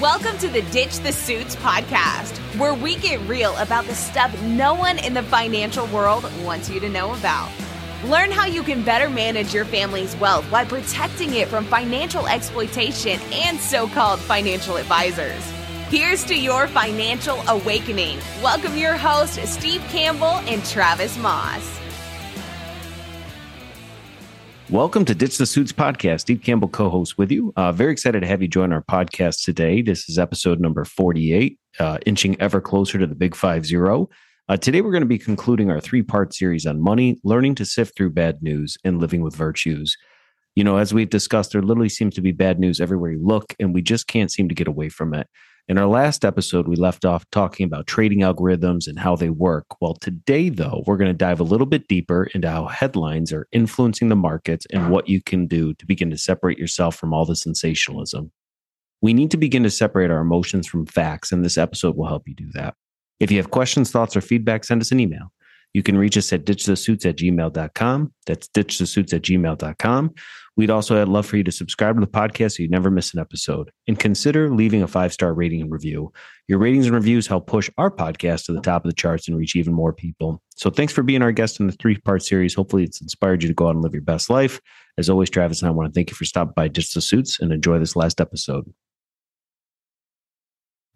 Welcome to the Ditch the Suits podcast, where we get real about the stuff no one in the financial world wants you to know about. Learn how you can better manage your family's wealth while protecting it from financial exploitation and so called financial advisors. Here's to your financial awakening. Welcome your hosts, Steve Campbell and Travis Moss. Welcome to Ditch the Suits podcast. Steve Campbell co host with you. Uh, very excited to have you join our podcast today. This is episode number 48, uh, inching ever closer to the big 5 0. Uh, today, we're going to be concluding our three part series on money, learning to sift through bad news, and living with virtues. You know, as we've discussed, there literally seems to be bad news everywhere you look, and we just can't seem to get away from it. In our last episode, we left off talking about trading algorithms and how they work. Well, today, though, we're going to dive a little bit deeper into how headlines are influencing the markets and what you can do to begin to separate yourself from all the sensationalism. We need to begin to separate our emotions from facts, and this episode will help you do that. If you have questions, thoughts, or feedback, send us an email. You can reach us at ditchthesuits at gmail.com. That's ditchthesuits at gmail.com. We'd also love for you to subscribe to the podcast so you never miss an episode. And consider leaving a five star rating and review. Your ratings and reviews help push our podcast to the top of the charts and reach even more people. So thanks for being our guest in the three part series. Hopefully, it's inspired you to go out and live your best life. As always, Travis and I want to thank you for stopping by Ditch the Suits and enjoy this last episode.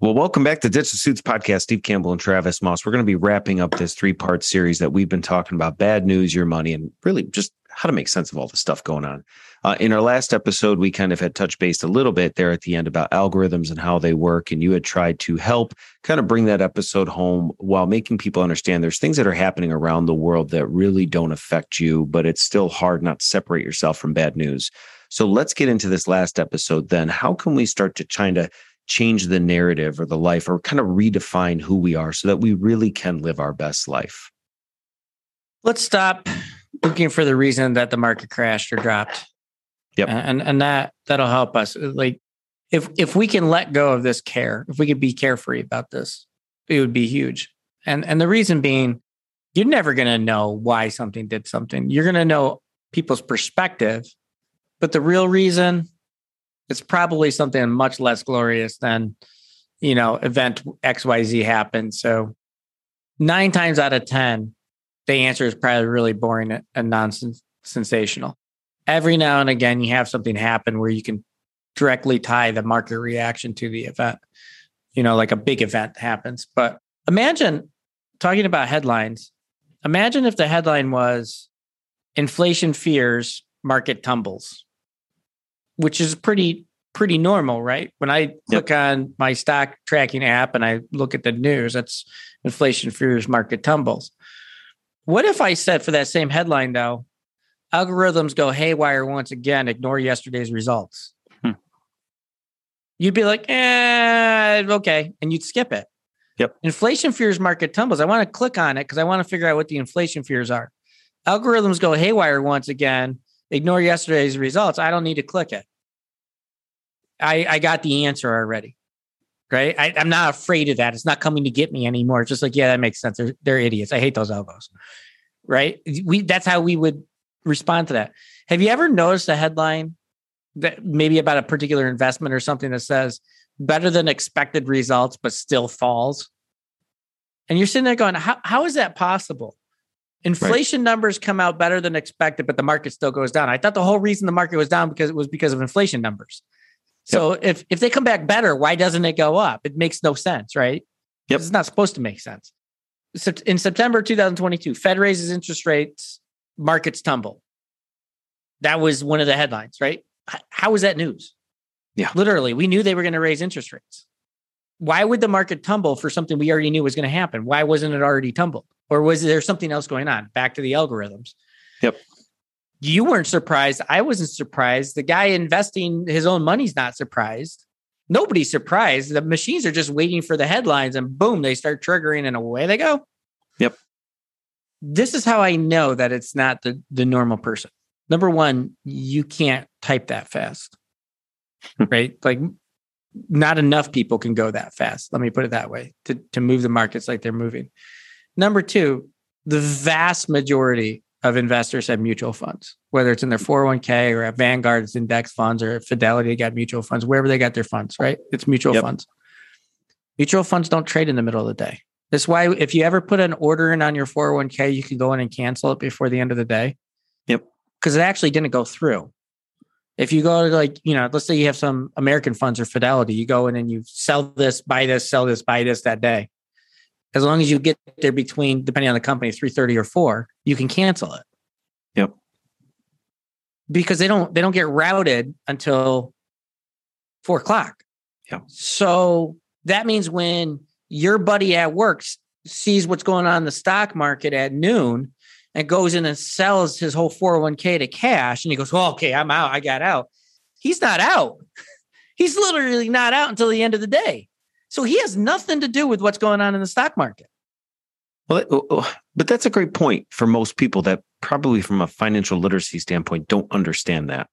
Well, welcome back to Ditch the Suits podcast. Steve Campbell and Travis Moss. We're going to be wrapping up this three part series that we've been talking about bad news, your money, and really just how to make sense of all the stuff going on. Uh, in our last episode, we kind of had touch based a little bit there at the end about algorithms and how they work. And you had tried to help kind of bring that episode home while making people understand there's things that are happening around the world that really don't affect you, but it's still hard not to separate yourself from bad news. So let's get into this last episode then. How can we start to try of change the narrative or the life or kind of redefine who we are so that we really can live our best life? Let's stop looking for the reason that the market crashed or dropped. Yep. And and that that'll help us. Uh, like if if we can let go of this care, if we could be carefree about this, it would be huge. And and the reason being, you're never going to know why something did something. You're going to know people's perspective, but the real reason it's probably something much less glorious than you know event xyz happened. So nine times out of ten the answer is probably really boring and non-sensational every now and again you have something happen where you can directly tie the market reaction to the event. You know like a big event happens. But imagine talking about headlines. Imagine if the headline was inflation fears market tumbles which is pretty pretty normal, right? When I yep. look on my stock tracking app and I look at the news, that's inflation fears market tumbles. What if I said for that same headline though, algorithms go haywire once again, ignore yesterday's results? Hmm. You'd be like, eh, okay, and you'd skip it. Yep. Inflation fears market tumbles. I want to click on it because I want to figure out what the inflation fears are. Algorithms go haywire once again ignore yesterday's results. I don't need to click it. I, I got the answer already. Right. I, am not afraid of that. It's not coming to get me anymore. It's just like, yeah, that makes sense. They're, they're idiots. I hate those elbows. Right. We that's how we would respond to that. Have you ever noticed a headline that maybe about a particular investment or something that says better than expected results, but still falls? And you're sitting there going, how, how is that possible? Inflation right. numbers come out better than expected, but the market still goes down. I thought the whole reason the market was down because it was because of inflation numbers. So yep. if if they come back better, why doesn't it go up? It makes no sense, right? Yep. It's not supposed to make sense. So in September 2022, Fed raises interest rates, markets tumble. That was one of the headlines, right? How was that news? Yeah. Literally, we knew they were going to raise interest rates. Why would the market tumble for something we already knew was going to happen? Why wasn't it already tumbled? Or was there something else going on? Back to the algorithms. Yep. You weren't surprised. I wasn't surprised. The guy investing his own money's not surprised. Nobody's surprised. The machines are just waiting for the headlines and boom, they start triggering and away they go. Yep. This is how I know that it's not the, the normal person. Number one, you can't type that fast, hmm. right? Like not enough people can go that fast. Let me put it that way to, to move the markets like they're moving. Number two, the vast majority of investors have mutual funds, whether it's in their 401k or at Vanguard's index funds or Fidelity, they got mutual funds, wherever they got their funds, right? It's mutual yep. funds. Mutual funds don't trade in the middle of the day. That's why if you ever put an order in on your 401k, you can go in and cancel it before the end of the day. Yep. Because it actually didn't go through. If you go to like, you know, let's say you have some American funds or Fidelity, you go in and you sell this, buy this, sell this, buy this that day. As long as you get there between, depending on the company, 330 or 4, you can cancel it. Yep. Because they don't they don't get routed until four o'clock. Yeah. So that means when your buddy at work sees what's going on in the stock market at noon and goes in and sells his whole 401k to cash and he goes, well, okay, I'm out. I got out. He's not out. He's literally not out until the end of the day. So he has nothing to do with what's going on in the stock market. Well, oh, oh, but that's a great point for most people that probably from a financial literacy standpoint don't understand that.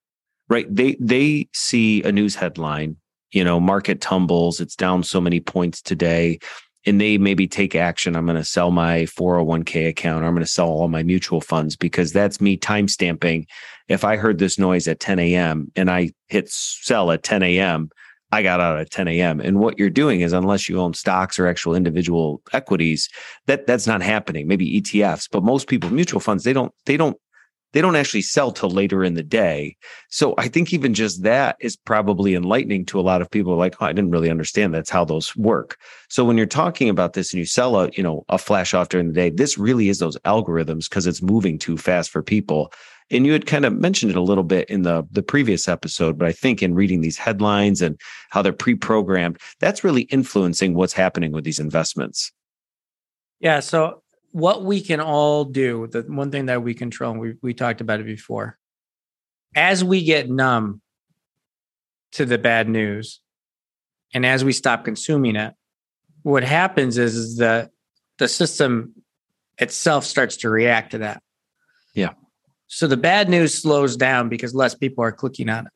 Right? They they see a news headline, you know, market tumbles, it's down so many points today and they maybe take action. I'm going to sell my 401k account or I'm going to sell all my mutual funds because that's me time stamping. If I heard this noise at 10 a.m. and I hit sell at 10 a.m., I got out at 10 a.m. And what you're doing is, unless you own stocks or actual individual equities, that that's not happening. Maybe ETFs, but most people, mutual funds, they don't they don't they don't actually sell till later in the day. So I think even just that is probably enlightening to a lot of people like, oh, I didn't really understand that's how those work. So when you're talking about this and you sell a, you know, a flash off during the day, this really is those algorithms because it's moving too fast for people. And you had kind of mentioned it a little bit in the the previous episode, but I think in reading these headlines and how they're pre-programmed, that's really influencing what's happening with these investments. Yeah, so what we can all do, the one thing that we control, we we talked about it before. As we get numb to the bad news, and as we stop consuming it, what happens is, is that the system itself starts to react to that. Yeah. So the bad news slows down because less people are clicking on it.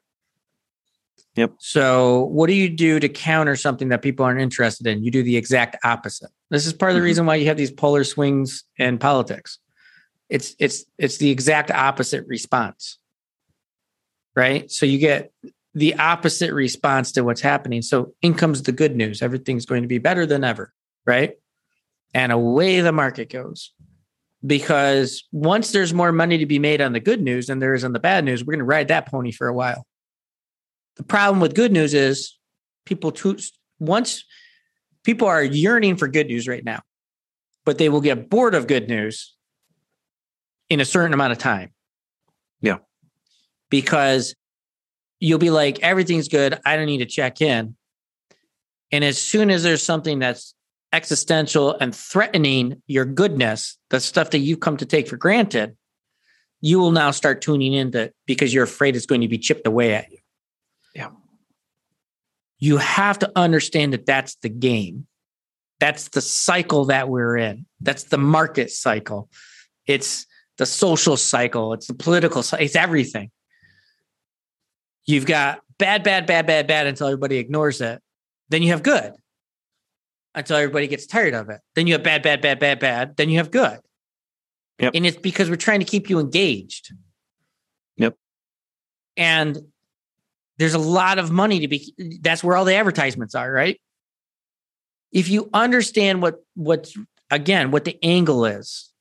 Yep. So, what do you do to counter something that people aren't interested in? You do the exact opposite. This is part of the mm-hmm. reason why you have these polar swings in politics. It's it's it's the exact opposite response. Right? So you get the opposite response to what's happening. So in comes the good news. Everything's going to be better than ever, right? And away the market goes. Because once there's more money to be made on the good news than there is on the bad news, we're going to ride that pony for a while. The problem with good news is people too, once people are yearning for good news right now, but they will get bored of good news in a certain amount of time. Yeah. Because you'll be like, everything's good. I don't need to check in. And as soon as there's something that's existential and threatening your goodness, the stuff that you've come to take for granted, you will now start tuning into because you're afraid it's going to be chipped away at you. Yeah. You have to understand that that's the game. That's the cycle that we're in. That's the market cycle. It's the social cycle. It's the political cycle. It's everything. You've got bad, bad, bad, bad, bad until everybody ignores it. Then you have good until everybody gets tired of it. Then you have bad, bad, bad, bad, bad. Then you have good. Yep. And it's because we're trying to keep you engaged. Yep. And there's a lot of money to be that's where all the advertisements are right? If you understand what what's again what the angle is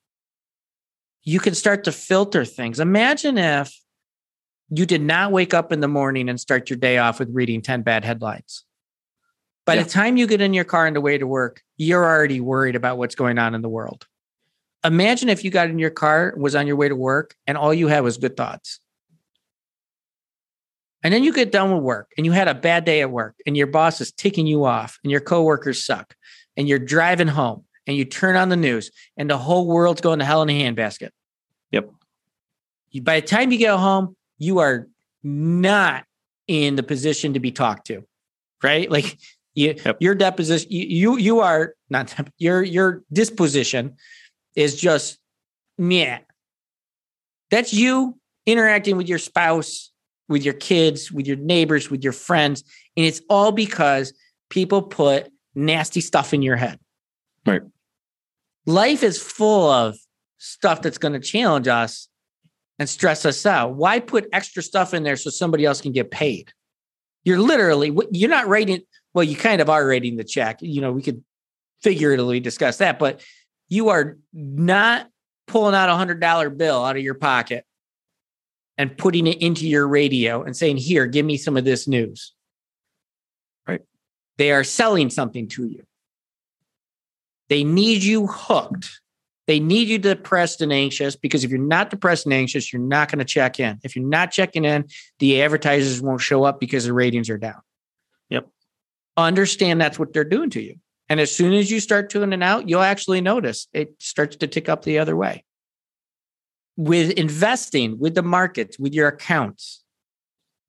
you can start to filter things. Imagine if you did not wake up in the morning and start your day off with reading 10 bad headlines. By yeah. the time you get in your car on the way to work you're already worried about what's going on in the world. Imagine if you got in your car was on your way to work and all you had was good thoughts and then you get done with work and you had a bad day at work and your boss is ticking you off and your coworkers suck and you're driving home and you turn on the news and the whole world's going to hell in a handbasket. Yep. By the time you get home, you are not in the position to be talked to, right? Like you, yep. your deposition, you, you, are not your your disposition is just yeah. That's you interacting with your spouse with your kids, with your neighbors, with your friends. And it's all because people put nasty stuff in your head. Right. Life is full of stuff that's going to challenge us and stress us out? Why put extra stuff in there so somebody else can get paid? You're literally, you're not writing, well, you kind of are writing the check. You know, we could figuratively discuss that, but you are not pulling out a hundred dollar bill out of your pocket and putting it into your radio and saying, here, give me some of this news. Right. They are selling something to you. They need you hooked. They need you depressed and anxious because if you're not depressed and anxious, you're not going to check in. If you're not checking in, the advertisers won't show up because the ratings are down. Yep. Understand that's what they're doing to you. And as soon as you start tuning out, you'll actually notice it starts to tick up the other way. With investing, with the markets, with your accounts,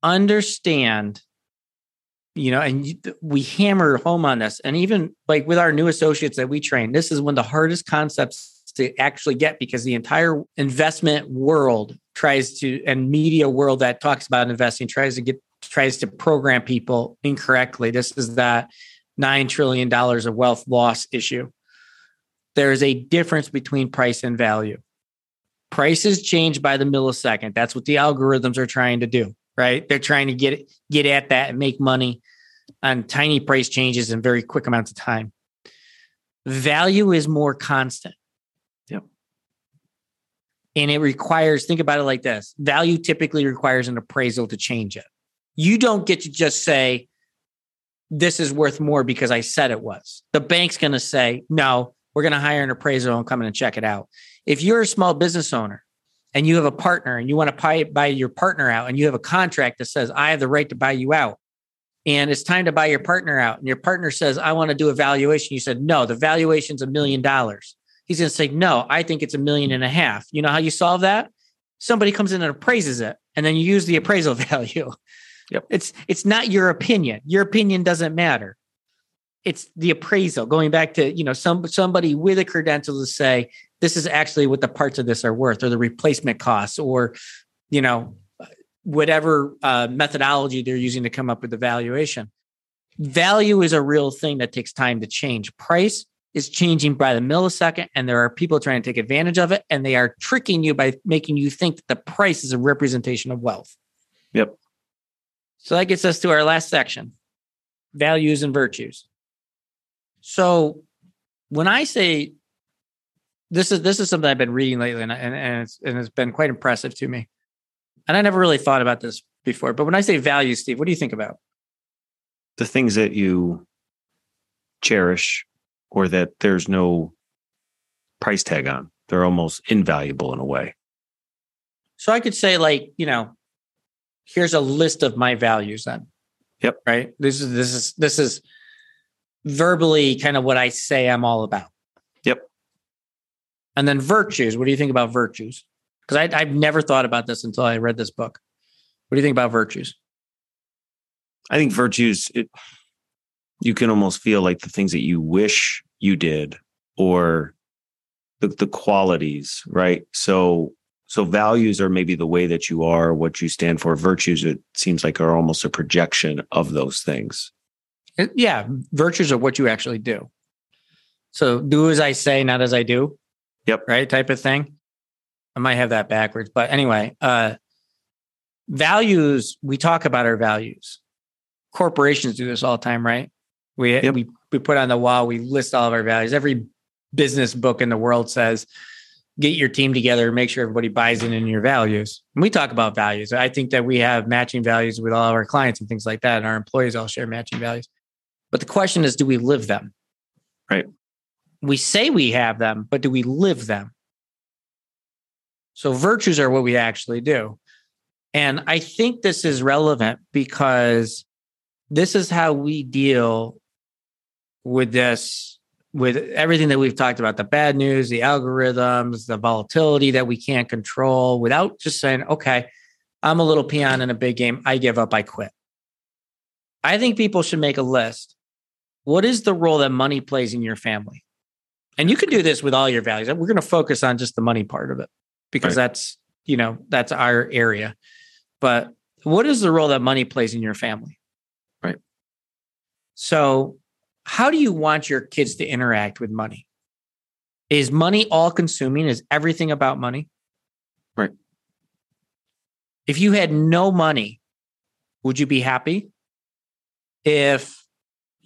understand, you know, and we hammer home on this. And even like with our new associates that we train, this is one of the hardest concepts to actually get because the entire investment world tries to, and media world that talks about investing tries to get, tries to program people incorrectly. This is that $9 trillion of wealth loss issue. There is a difference between price and value. Prices change by the millisecond. That's what the algorithms are trying to do, right? They're trying to get get at that and make money on tiny price changes in very quick amounts of time. Value is more constant. Yep. And it requires, think about it like this value typically requires an appraisal to change it. You don't get to just say, this is worth more because I said it was. The bank's going to say, no, we're going to hire an appraiser and come in and check it out. If you're a small business owner and you have a partner and you want to buy, buy your partner out and you have a contract that says, I have the right to buy you out, and it's time to buy your partner out, and your partner says, I want to do a valuation. You said, no, the valuation's a million dollars. He's going to say, no, I think it's a million and a half. You know how you solve that? Somebody comes in and appraises it, and then you use the appraisal value. Yep. It's it's not your opinion. Your opinion doesn't matter. It's the appraisal. Going back to, you know, some somebody with a credential to say this is actually what the parts of this are worth or the replacement costs or you know whatever uh, methodology they're using to come up with the valuation. Value is a real thing that takes time to change. Price is changing by the millisecond, and there are people trying to take advantage of it, and they are tricking you by making you think that the price is a representation of wealth. Yep. So that gets us to our last section values and virtues. So when I say this is this is something I've been reading lately, and, and, and it's and it's been quite impressive to me. And I never really thought about this before. But when I say value, Steve, what do you think about? The things that you cherish or that there's no price tag on. They're almost invaluable in a way. So I could say, like, you know, here's a list of my values then. Yep. Right. This is this is this is verbally kind of what I say I'm all about. Yep. And then virtues. What do you think about virtues? Because I've never thought about this until I read this book. What do you think about virtues? I think virtues, it, you can almost feel like the things that you wish you did or the, the qualities, right? So so values are maybe the way that you are, what you stand for. Virtues, it seems like are almost a projection of those things. Yeah, virtues are what you actually do. So do as I say, not as I do. Yep. Right, type of thing. I might have that backwards, but anyway, uh, values. We talk about our values. Corporations do this all the time, right? We yep. we we put on the wall. We list all of our values. Every business book in the world says get your team together, make sure everybody buys in in your values. And we talk about values. I think that we have matching values with all of our clients and things like that. And our employees all share matching values. But the question is, do we live them? Right. We say we have them, but do we live them? So virtues are what we actually do. And I think this is relevant because this is how we deal with this with everything that we've talked about the bad news, the algorithms, the volatility that we can't control without just saying, okay, I'm a little peon in a big game. I give up. I quit. I think people should make a list. What is the role that money plays in your family? And you can do this with all your values. We're going to focus on just the money part of it because right. that's, you know, that's our area. But what is the role that money plays in your family? Right. So how do you want your kids to interact with money? Is money all consuming? Is everything about money? Right. If you had no money, would you be happy? If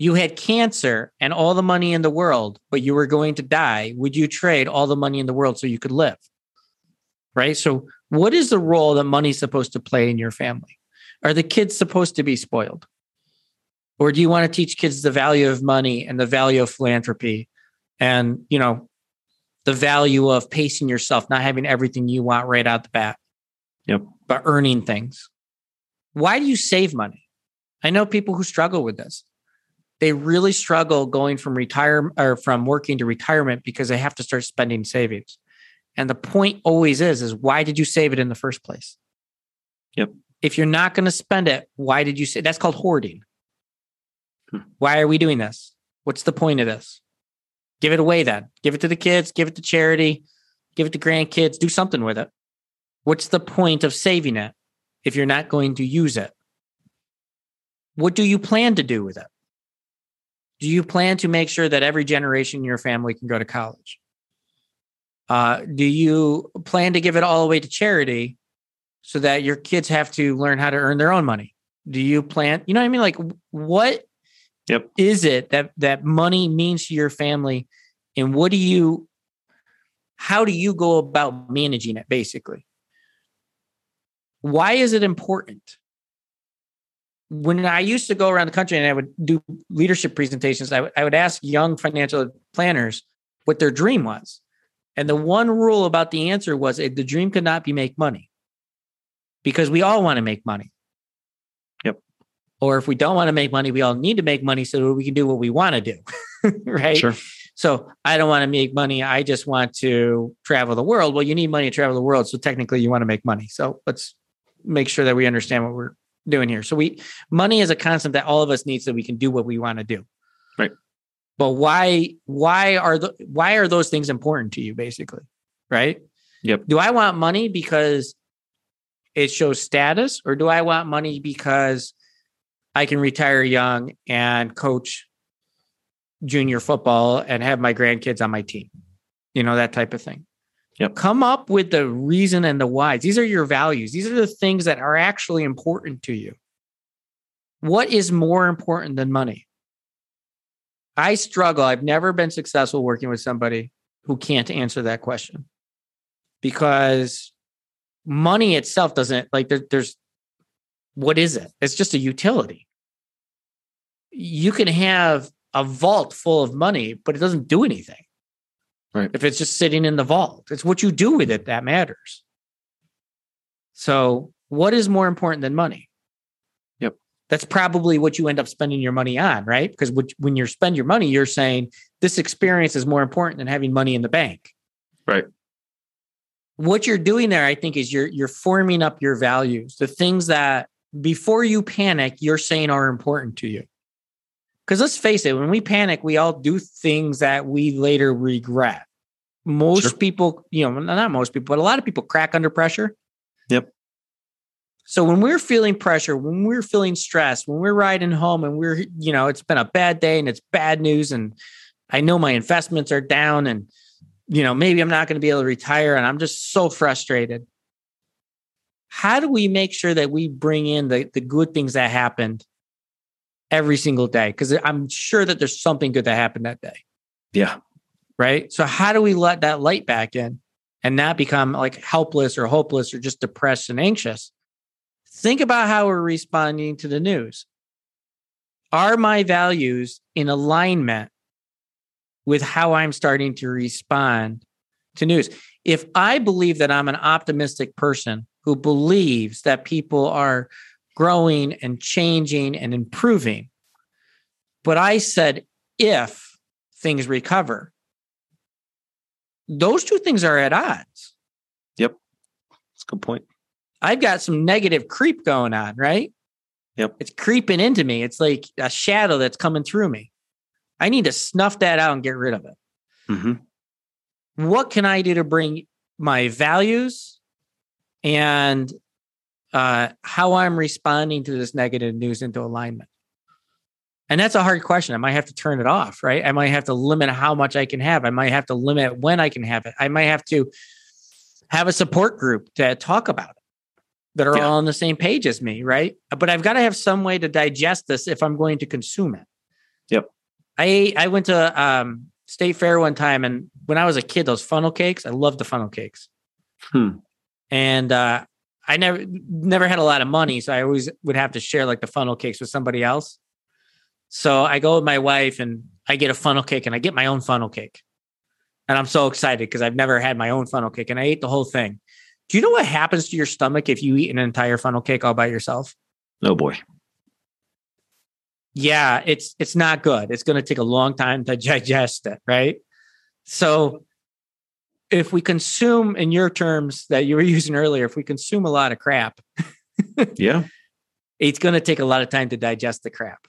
you had cancer and all the money in the world, but you were going to die, would you trade all the money in the world so you could live? Right. So, what is the role that money's supposed to play in your family? Are the kids supposed to be spoiled? Or do you want to teach kids the value of money and the value of philanthropy and, you know, the value of pacing yourself, not having everything you want right out the bat? Yep. But earning things. Why do you save money? I know people who struggle with this. They really struggle going from retire or from working to retirement because they have to start spending savings. And the point always is is why did you save it in the first place? Yep. If you're not going to spend it, why did you say that's called hoarding? Hmm. Why are we doing this? What's the point of this? Give it away then. Give it to the kids, give it to charity, give it to grandkids, do something with it. What's the point of saving it if you're not going to use it? What do you plan to do with it? Do you plan to make sure that every generation in your family can go to college? Uh, do you plan to give it all away to charity so that your kids have to learn how to earn their own money? Do you plan, you know what I mean? Like what Yep. is it that that money means to your family and what do you how do you go about managing it basically? Why is it important? When I used to go around the country and I would do leadership presentations, I, w- I would ask young financial planners what their dream was. And the one rule about the answer was eh, the dream could not be make money because we all want to make money. Yep. Or if we don't want to make money, we all need to make money so that we can do what we want to do. right. Sure. So I don't want to make money. I just want to travel the world. Well, you need money to travel the world. So technically you want to make money. So let's make sure that we understand what we're doing here. So we money is a concept that all of us need so we can do what we want to do. Right. But why why are the why are those things important to you basically? Right? Yep. Do I want money because it shows status or do I want money because I can retire young and coach junior football and have my grandkids on my team? You know, that type of thing. Yep. Come up with the reason and the whys. These are your values. These are the things that are actually important to you. What is more important than money? I struggle. I've never been successful working with somebody who can't answer that question because money itself doesn't like there, there's what is it? It's just a utility. You can have a vault full of money, but it doesn't do anything. Right. If it's just sitting in the vault, it's what you do with it that matters. So, what is more important than money? Yep. That's probably what you end up spending your money on, right? Because when you spend your money, you're saying this experience is more important than having money in the bank. Right. What you're doing there, I think, is you're you're forming up your values, the things that before you panic, you're saying are important to you. Because let's face it, when we panic, we all do things that we later regret. Most Sure. people, you know, not most people, but a lot of people crack under pressure. Yep. So when we're feeling pressure, when we're feeling stress, when we're riding home and we're, you know, it's been a bad day and it's bad news and I know my investments are down and, you know, maybe I'm not going to be able to retire and I'm just so frustrated. How do we make sure that we bring in the, the good things that happened every single day? Because I'm sure that there's something good that happened that day Yeah. right? So how do we let that light back in and not become like helpless or hopeless or just depressed and anxious? Think about how we're responding to the news. Are my values in alignment with how I'm starting to respond to news? If I believe that I'm an optimistic person who believes that people are growing and changing and improving, but I said if things recover, those two things are at odds. Yep. That's a good point. I've got some negative creep going on, right? Yep. It's creeping into me. It's like a shadow that's coming through me. I need to snuff that out and get rid of it. hmm What can I do to bring my values and uh, how I'm responding to this negative news into alignment? And that's a hard question. I might have to turn it off, right? I might have to limit how much I can have. I might have to limit when I can have it. I might have to have a support group to talk about it that are yeah. all on the same page as me, right? But I've got to have some way to digest this if I'm going to consume it. Yep. I I went to um, State Fair one time, and when I was a kid, those funnel cakes, I loved the funnel cakes. Hmm. And uh, I never never had a lot of money, so I always would have to share like the funnel cakes with somebody else. So I go with my wife and I get a funnel cake and I get my own funnel cake. And I'm so excited because I've never had my own funnel cake and I ate the whole thing. Do you know what happens to your stomach if you eat an entire funnel cake all by yourself? Oh boy. Yeah, it's it's not good. It's going to take a long time to digest it, right? So if we consume in your terms that you were using earlier, if we consume a lot of crap, yeah. It's going to take a lot of time to digest the crap.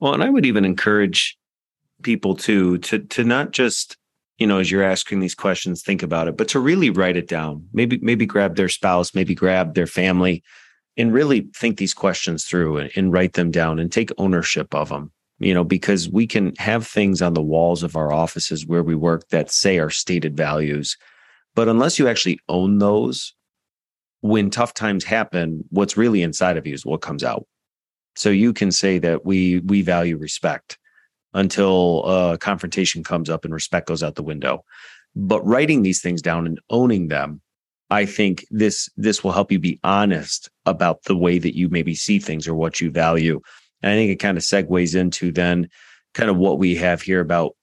Well, and I would even encourage people to to to not just you know as you're asking these questions think about it but to really write it down maybe maybe grab their spouse maybe grab their family and really think these questions through and, and, write them down and take ownership of them you know because we can have things on the walls of our offices where we work that say our stated values but unless you actually own those when tough times happen what's really inside of you is what comes out so you can say that we we value respect until a confrontation comes up and respect goes out the window. But writing these things down and owning them, I think this this will help you be honest about the way that you maybe see things or what you value. And I think it kind of segues into then kind of what we have here about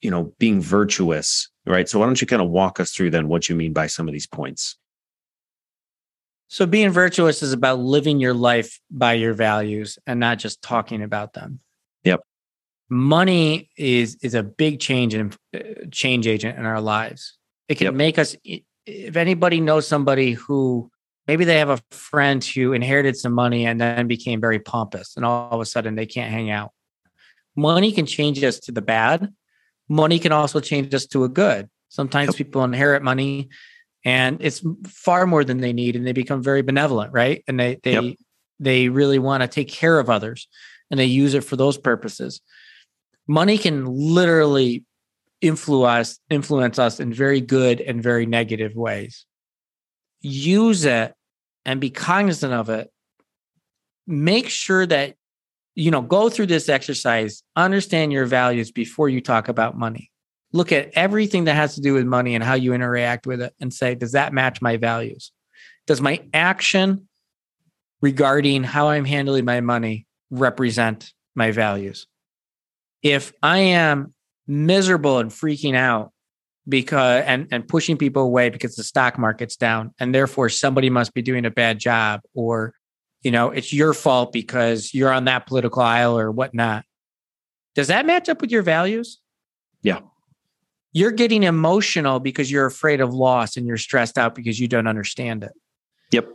you know being virtuous, right? So why don't you kind of walk us through then what you mean by some of these points? So being virtuous is about living your life by your values and not just talking about them. Yep. Money is is a big change and uh, change agent in our lives. It can yep. make us if anybody knows somebody who maybe they have a friend who inherited some money and then became very pompous and all of a sudden they can't hang out. Money can change us to the bad. Money can also change us to a good. Sometimes people inherit money and it's far more than they need and they become very benevolent right and they they yep. they really want to take care of others and they use it for those purposes money can literally influence influence us in very good and very negative ways use it and be cognizant of it make sure that you know go through this exercise understand your values before you talk about money look at everything that has to do with money and how you interact with it and say, does that match my values? Does my action regarding how I'm handling my money represent my values? If I am miserable and freaking out because and and pushing people away because the stock market's down and therefore somebody must be doing a bad job or you know it's your fault because you're on that political aisle or whatnot does that match up with your values yeah you're getting emotional because you're afraid of loss and you're stressed out because you don't understand it. Yep.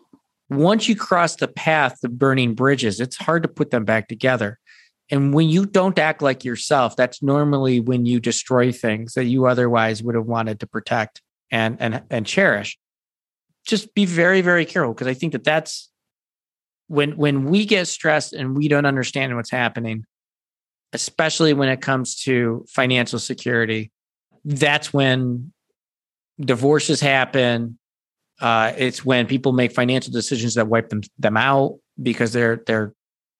Once you cross the path of burning bridges, it's hard to put them back together. And when you don't act like yourself, that's normally when you destroy things that you otherwise would have wanted to protect and and and cherish. Just be very very careful because I think that that's when when we get stressed and we don't understand what's happening, especially when it comes to financial security, that's when divorces happen. Uh, it's when people make financial decisions that wipe them them out because they're they're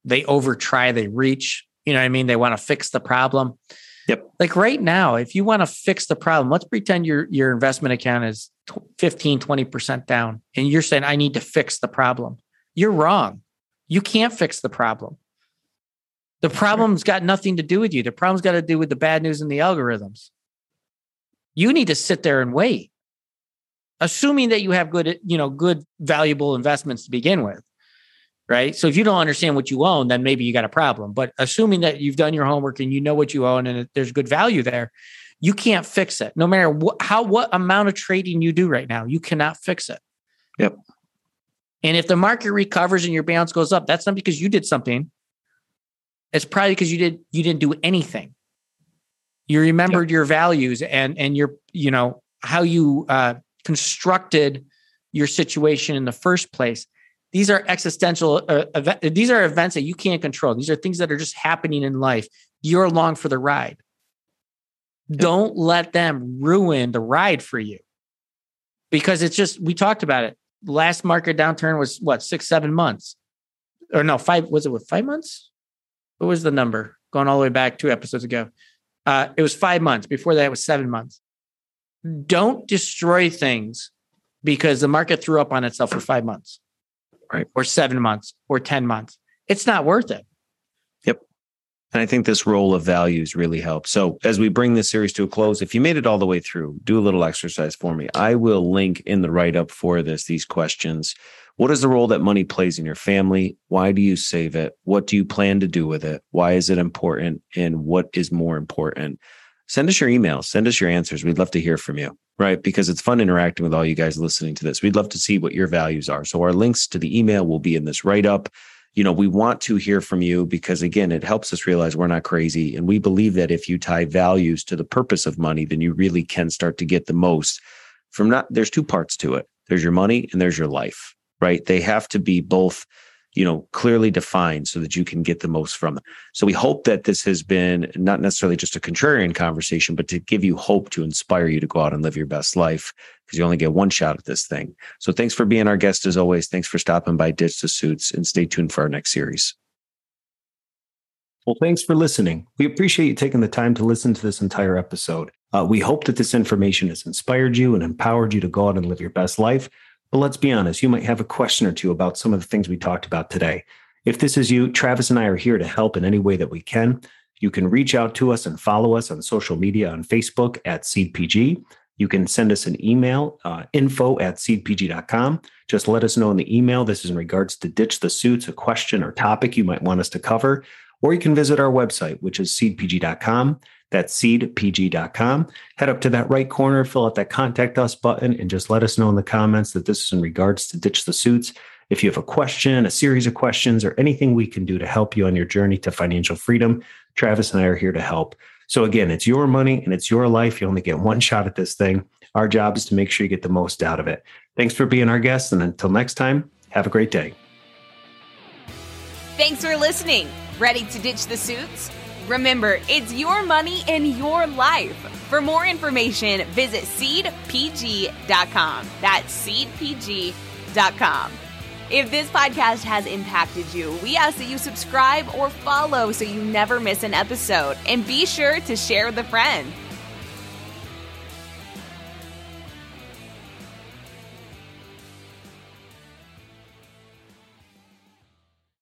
they over try, they reach. You know what I mean? They want to fix the problem. Yep. Like right now, if you want to fix the problem, let's pretend your your investment account is 15, 20% down and you're saying I need to fix the problem. You're wrong. You can't fix the problem. The problem's got nothing to do with you. The problem's got to do with the bad news and the algorithms you need to sit there and wait assuming that you have good you know good valuable investments to begin with right? So if you don't understand what you own then maybe you got a problem. But assuming that you've done your homework and you know what you own and there's good value there you can't fix it. No matter what how what amount of trading you do right now you cannot fix it. Yep. And if the market recovers and your balance goes up that's not because you did something. It's probably because you did you didn't do anything. You remembered yep. your values and and your you know how you uh, constructed your situation in the first place. These are existential uh, event, these are events that you can't control. These are things that are just happening in life. You're along for the ride. Don't let them ruin the ride for you. Because it's just we talked about it. Last market downturn was what, 6 7 months. Or no, 5 was it with 5 months? What was the number? Going all the way back 2 episodes ago. Uh, it was 5 months. Before that it was 7 months. Don't destroy things because the market threw up on itself for 5 months right? Or seven months or 10 months. It's not worth it. Yep. And I think this role of values really helps. So as we bring this series to a close, if you made it all the way through, do a little exercise for me. I will link in the write up for this, these questions. What is the role that money plays in your family? Why do you save it? What do you plan to do with it? Why is it important? And what is more important? Send us your emails, send us your answers. We'd love to hear from you right? Because it's fun interacting with all you guys listening to this. We'd love to see what your values are. So our links to the email will be in this write up. You know, we want to hear from you because again, it helps us realize we're not crazy. And we believe that if you tie values to the purpose of money, then you really can start to get the most from not, there's two parts to it. There's your money and there's your life, right? They have to be both you know, clearly defined so that you can get the most from them. So we hope that this has been not necessarily just a contrarian conversation, but to give you hope to inspire you to go out and live your best life because you only get one shot at this thing. So thanks for being our guest as always. Thanks for stopping by Ditch the Suits and stay tuned for our next series. Well, thanks for listening. We appreciate you taking the time to listen to this entire episode. Uh, we hope that this information has inspired you and empowered you to go out and live your best life. But let's be honest, you might have a question or two about some of the things we talked about today. If this is you, Travis and I are here to help in any way that we can. You can reach out to us and follow us on social media on Facebook at SeedPG. You can send us an email, uh, info at seedpg.com. Just let us know in the email. This is in regards to Ditch the Suits, a question or topic you might want us to cover. Or you can visit our website, which is seedpg.com. That's seedpg.com. Head up to that right corner, fill out that contact us button, and just let us know in the comments that this is in regards to Ditch the Suits. If you have a question, a series of questions, or anything we can do to help you on your journey to financial freedom, Travis and I are here to help. So, again, it's your money and it's your life. You only get one shot at this thing. Our job is to make sure you get the most out of it. Thanks for being our guest. And until next time, have a great day. Thanks for listening. Ready to ditch the suits? Remember, it's your money and your life. For more information, visit seedpg.com. That's seedpg.com. If this podcast has impacted you, we ask that you subscribe or follow so you never miss an episode. And be sure to share with a friend.